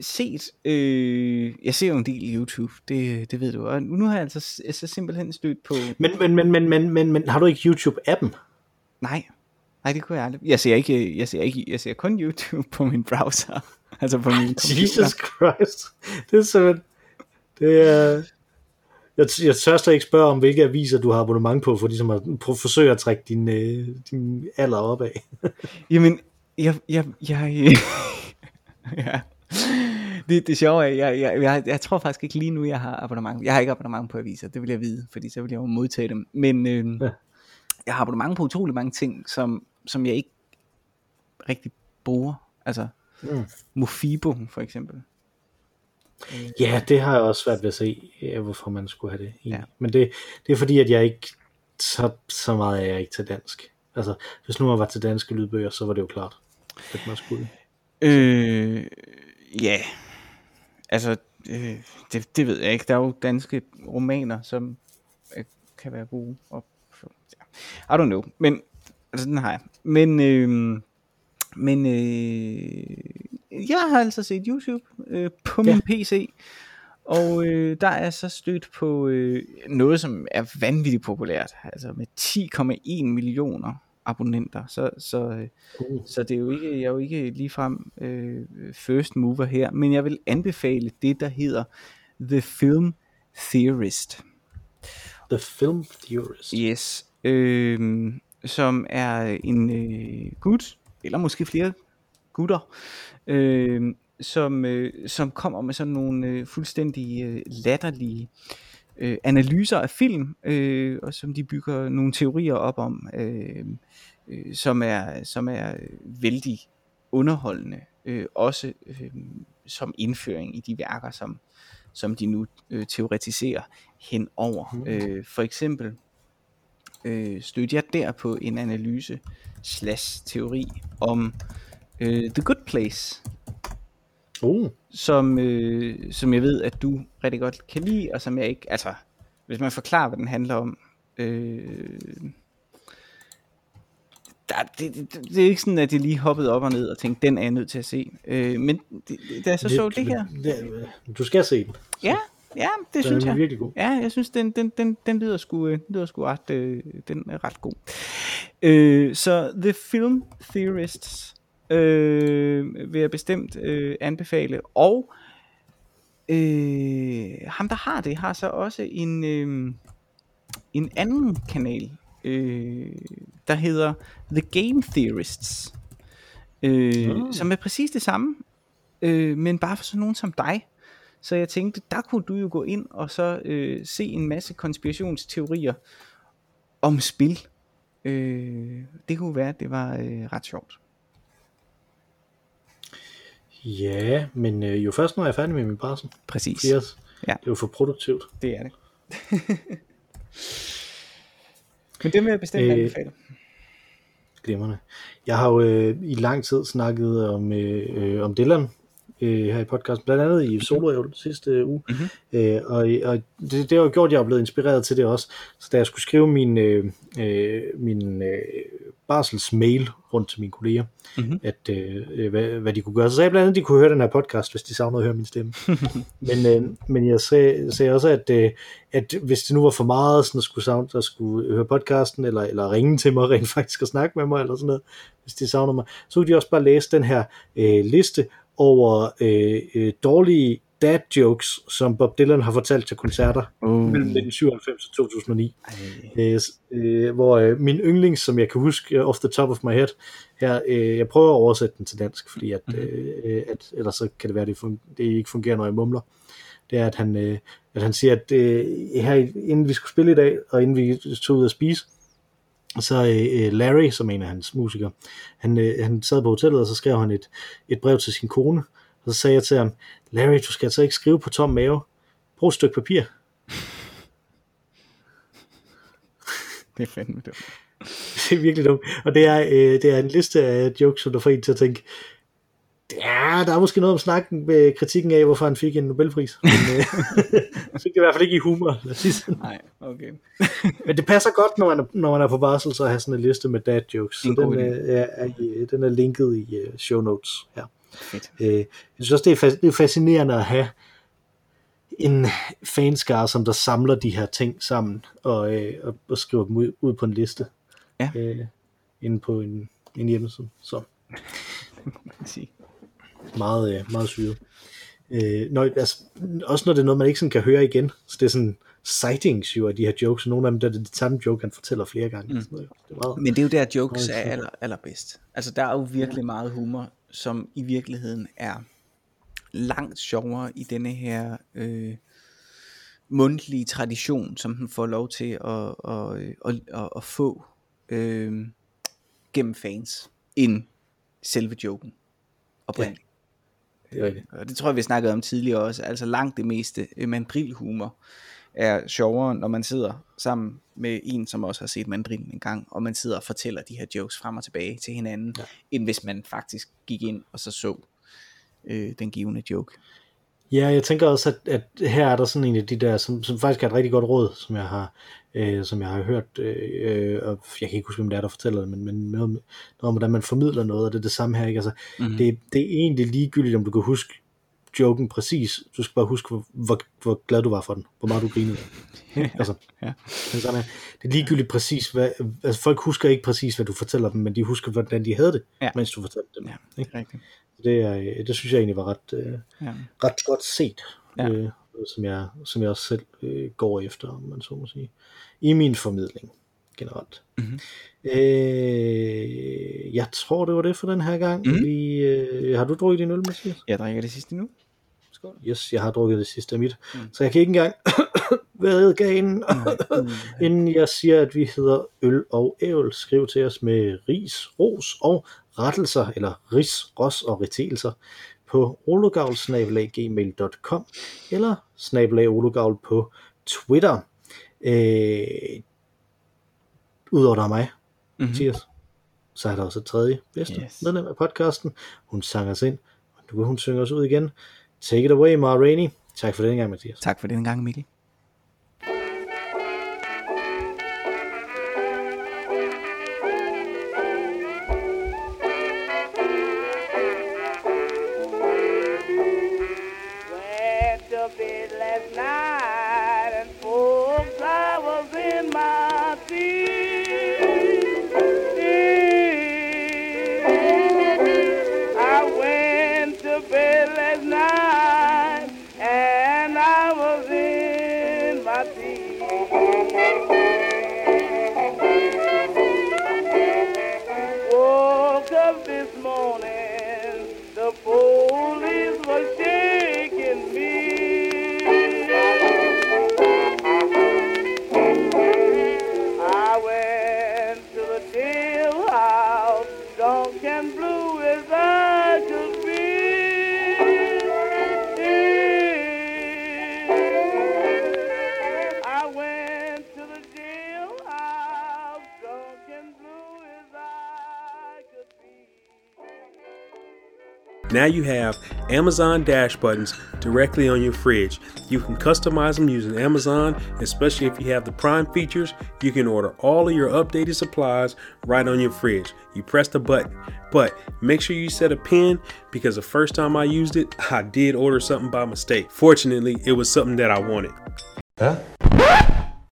set, øh, jeg ser jo en del YouTube, det, det ved du, og nu har jeg altså s- altså simpelthen stødt på, Men, men, men, men, men, men, men har du ikke YouTube-appen? nej, nej det kunne jeg aldrig, jeg ser ikke, jeg ser ikke, jeg ser kun YouTube på min browser, altså på min computer. Jesus Christ. Det er simpelthen... Det er... jeg, jeg tør slet ikke spørge om, hvilke aviser du har abonnement på, for ligesom at forsøge at trække din, øh, din alder op af. Jamen, jeg, jeg, jeg, ja. Det, det sjove er, jeg, jeg, jeg, jeg tror faktisk ikke lige nu, jeg har abonnement. Jeg har ikke abonnement på aviser, det vil jeg vide, fordi så vil jeg jo modtage dem. Men øh, ja. jeg har abonnement på utrolig mange ting, som, som jeg ikke rigtig bruger. Altså, mm. Mofibo for eksempel. Ja, det har jeg også svært ved at se, hvorfor man skulle have det. Ja. Men det, det er fordi, at jeg ikke, så, så meget er jeg ikke til dansk. Altså, hvis nu man var til danske lydbøger, så var det jo klart, at man skulle. Øh, ja, altså, øh, det, det ved jeg ikke. Der er jo danske romaner, som øh, kan være gode. Og, ja. I don't know, men altså, den har jeg. Men, øh, men øh, jeg har altså set YouTube øh, på min ja. PC, og øh, der er så stødt på øh, noget, som er vanvittigt populært, altså med 10,1 millioner abonnenter, så, så, øh, uh. så det er jo ikke, jeg er jo ikke ligefrem øh, first mover her, men jeg vil anbefale det, der hedder The Film Theorist. The Film Theorist? Yes, øh, som er en øh, gut, eller måske flere gutter, øh, som, øh, som kommer med sådan nogle øh, fuldstændig øh, latterlige øh, analyser af film, øh, og som de bygger nogle teorier op om, øh, øh, som er som er vældig underholdende, øh, også øh, som indføring i de værker, som som de nu øh, teoretiserer henover. Mm. Øh, for eksempel øh, stødte jeg der på en analyse slash teori om øh, The Good Place. Uh. Som, øh, som jeg ved, at du rigtig godt kan lide, og som jeg ikke, altså, hvis man forklarer, hvad den handler om, øh, der, det, det, det, er ikke sådan, at jeg lige hoppede op og ned og tænkte, den er jeg nødt til at se. Øh, men det, da jeg så det, så det her... Det, du skal se den. Ja, ja, det den synes er jeg. virkelig god. Ja, jeg synes, den, den, den, den lyder sgu, øh, lyder sgu ret, øh, den er ret god. Øh, så The Film Theorists øh, vil jeg bestemt øh, anbefale. Og øh, ham, der har det, har så også en, øh, en anden kanal, øh, der hedder The Game Theorists, øh, mm. som er præcis det samme, øh, men bare for sådan nogen som dig. Så jeg tænkte, der kunne du jo gå ind og så øh, se en masse konspirationsteorier om spil. Øh, det kunne være, at det var øh, ret sjovt. Ja, men øh, jo først når jeg er færdig med min barsel. Præcis. Fordi ja. det er jo for produktivt. Det er det. men det vil jeg bestemt øh, anbefale. Glimrende. Jeg har jo øh, i lang tid snakket om, øh, øh om Dylan, øh, her i podcasten, blandt andet i solo sidste uge, mm-hmm. øh, og, og det, det har jo gjort, at jeg er blevet inspireret til det også, så da jeg skulle skrive min, øh, øh, min øh, barselsmail rundt til mine kolleger, mm-hmm. at øh, hvad, hvad de kunne gøre, så sagde jeg blandt andet, at de kunne høre den her podcast, hvis de savnede at høre min stemme, men, øh, men jeg sagde, sagde også, at, øh, at hvis det nu var for meget, sådan at skulle, savne, at skulle høre podcasten, eller, eller ringe til mig rent faktisk og snakke med mig, eller sådan noget, hvis de savnede mig, så kunne de også bare læse den her øh, liste, over øh, øh, dårlige dad jokes, som Bob Dylan har fortalt til koncerter uh. mellem 1997 og 2009. Øh, øh, hvor øh, min yndlings, som jeg kan huske uh, off the top of my head, her, øh, jeg prøver at oversætte den til dansk, fordi at, mm. øh, at ellers så kan det være, at det, fun- det ikke fungerer, når jeg mumler. Det er, at han, øh, at han siger, at øh, her, inden vi skulle spille i dag, og inden vi tog ud at spise, så øh, Larry, som en af hans musikere, han, øh, han sad på hotellet, og så skrev han et, et brev til sin kone, og så sagde jeg til ham, Larry, du skal altså ikke skrive på tom mave. Brug et stykke papir. det er fandme dumt. det er virkelig dumt. Og det er, øh, det er en liste af jokes, som der får en til at tænke, Ja, der er måske noget om snakken med kritikken af, hvorfor han fik en Nobelpris. Men øh, så det i hvert fald ikke i humor. Lad os Nej, okay. Men det passer godt, når man, er, når man er på barsel, så at have sådan en liste med dad jokes. Så den er, er, er, den er linket i uh, show notes her. Fedt. Øh, jeg synes også, det er, det er fascinerende at have en fanskare, som der samler de her ting sammen og, øh, og, og skriver dem ud, ud på en liste. Ja. Øh, inde på en, en hjemmeside. Så. sige meget, øh, meget syret. Øh, når, altså, også når det er noget, man ikke sådan kan høre igen. Så det er sådan, sightings jo af de her jokes, og nogle af dem der er det det samme joke, han fortæller flere gange. Mm. Det er meget, Men det er jo der, jokes er aller, allerbedst. Altså der er jo virkelig meget humor, som i virkeligheden er langt sjovere i denne her øh, mundtlige tradition, som den får lov til at, at, at, at, at få øh, gennem fans, end selve joken oprindeligt. Det er rigtigt. Og det tror jeg, vi snakkede om tidligere også. Altså langt det meste øh, mandrilhumor er sjovere, når man sidder sammen med en, som også har set mandrillen en gang, og man sidder og fortæller de her jokes frem og tilbage til hinanden, ja. end hvis man faktisk gik ind og så så øh, den givende joke. Ja, jeg tænker også, at, at her er der sådan en af de der, som, som faktisk er et rigtig godt råd, som jeg har, øh, som jeg har hørt, øh, og jeg kan ikke huske, hvem det er, der fortæller det, men, men noget, noget om, hvordan man formidler noget, og det er det samme her, ikke? Altså, mm-hmm. det, det er egentlig ligegyldigt, om du kan huske joken præcis, du skal bare huske, hvor, hvor, hvor glad du var for den, hvor meget du grinede. altså, ja. det, er det er ligegyldigt præcis, hvad, altså folk husker ikke præcis, hvad du fortæller dem, men de husker, hvordan de havde det, ja. mens du fortalte dem. Ja, det er rigtigt det, er, det synes jeg egentlig var ret, øh, ja. ret godt set, ja. øh, som, jeg, som jeg også selv øh, går efter, om man så må sige, i min formidling generelt. Mm-hmm. Øh, jeg tror, det var det for den her gang. Mm-hmm. Vi, øh, har du drukket din øl, Mathias? Jeg drikker det sidste nu. Skål. Yes, jeg har drukket det sidste af mit. Mm. Så jeg kan ikke engang være ganen, mm. inden jeg siger, at vi hedder Øl og Ævel. Skriv til os med ris, ros og rettelser, eller ris, ros og retelser på ologavl.gmail.com eller snabelag ologavl på Twitter. Øh, Udover der er mig, mm-hmm. Mathias, så er der også et tredje bedste yes. medlem af podcasten. Hun sang os ind, og nu vil hun synge os ud igen. Take it away, Ma Rainey. Tak for den gang, Mathias. Tak for den gang, Mikkel. Now Amazon dash buttons directly on your fridge. You can customize them using Amazon, especially if you have the Prime features. You can order all of your updated supplies right on your fridge. You press the button, but make sure you set a pin because the first time I used it, I did order something by mistake. Fortunately, it was something that I wanted. Huh?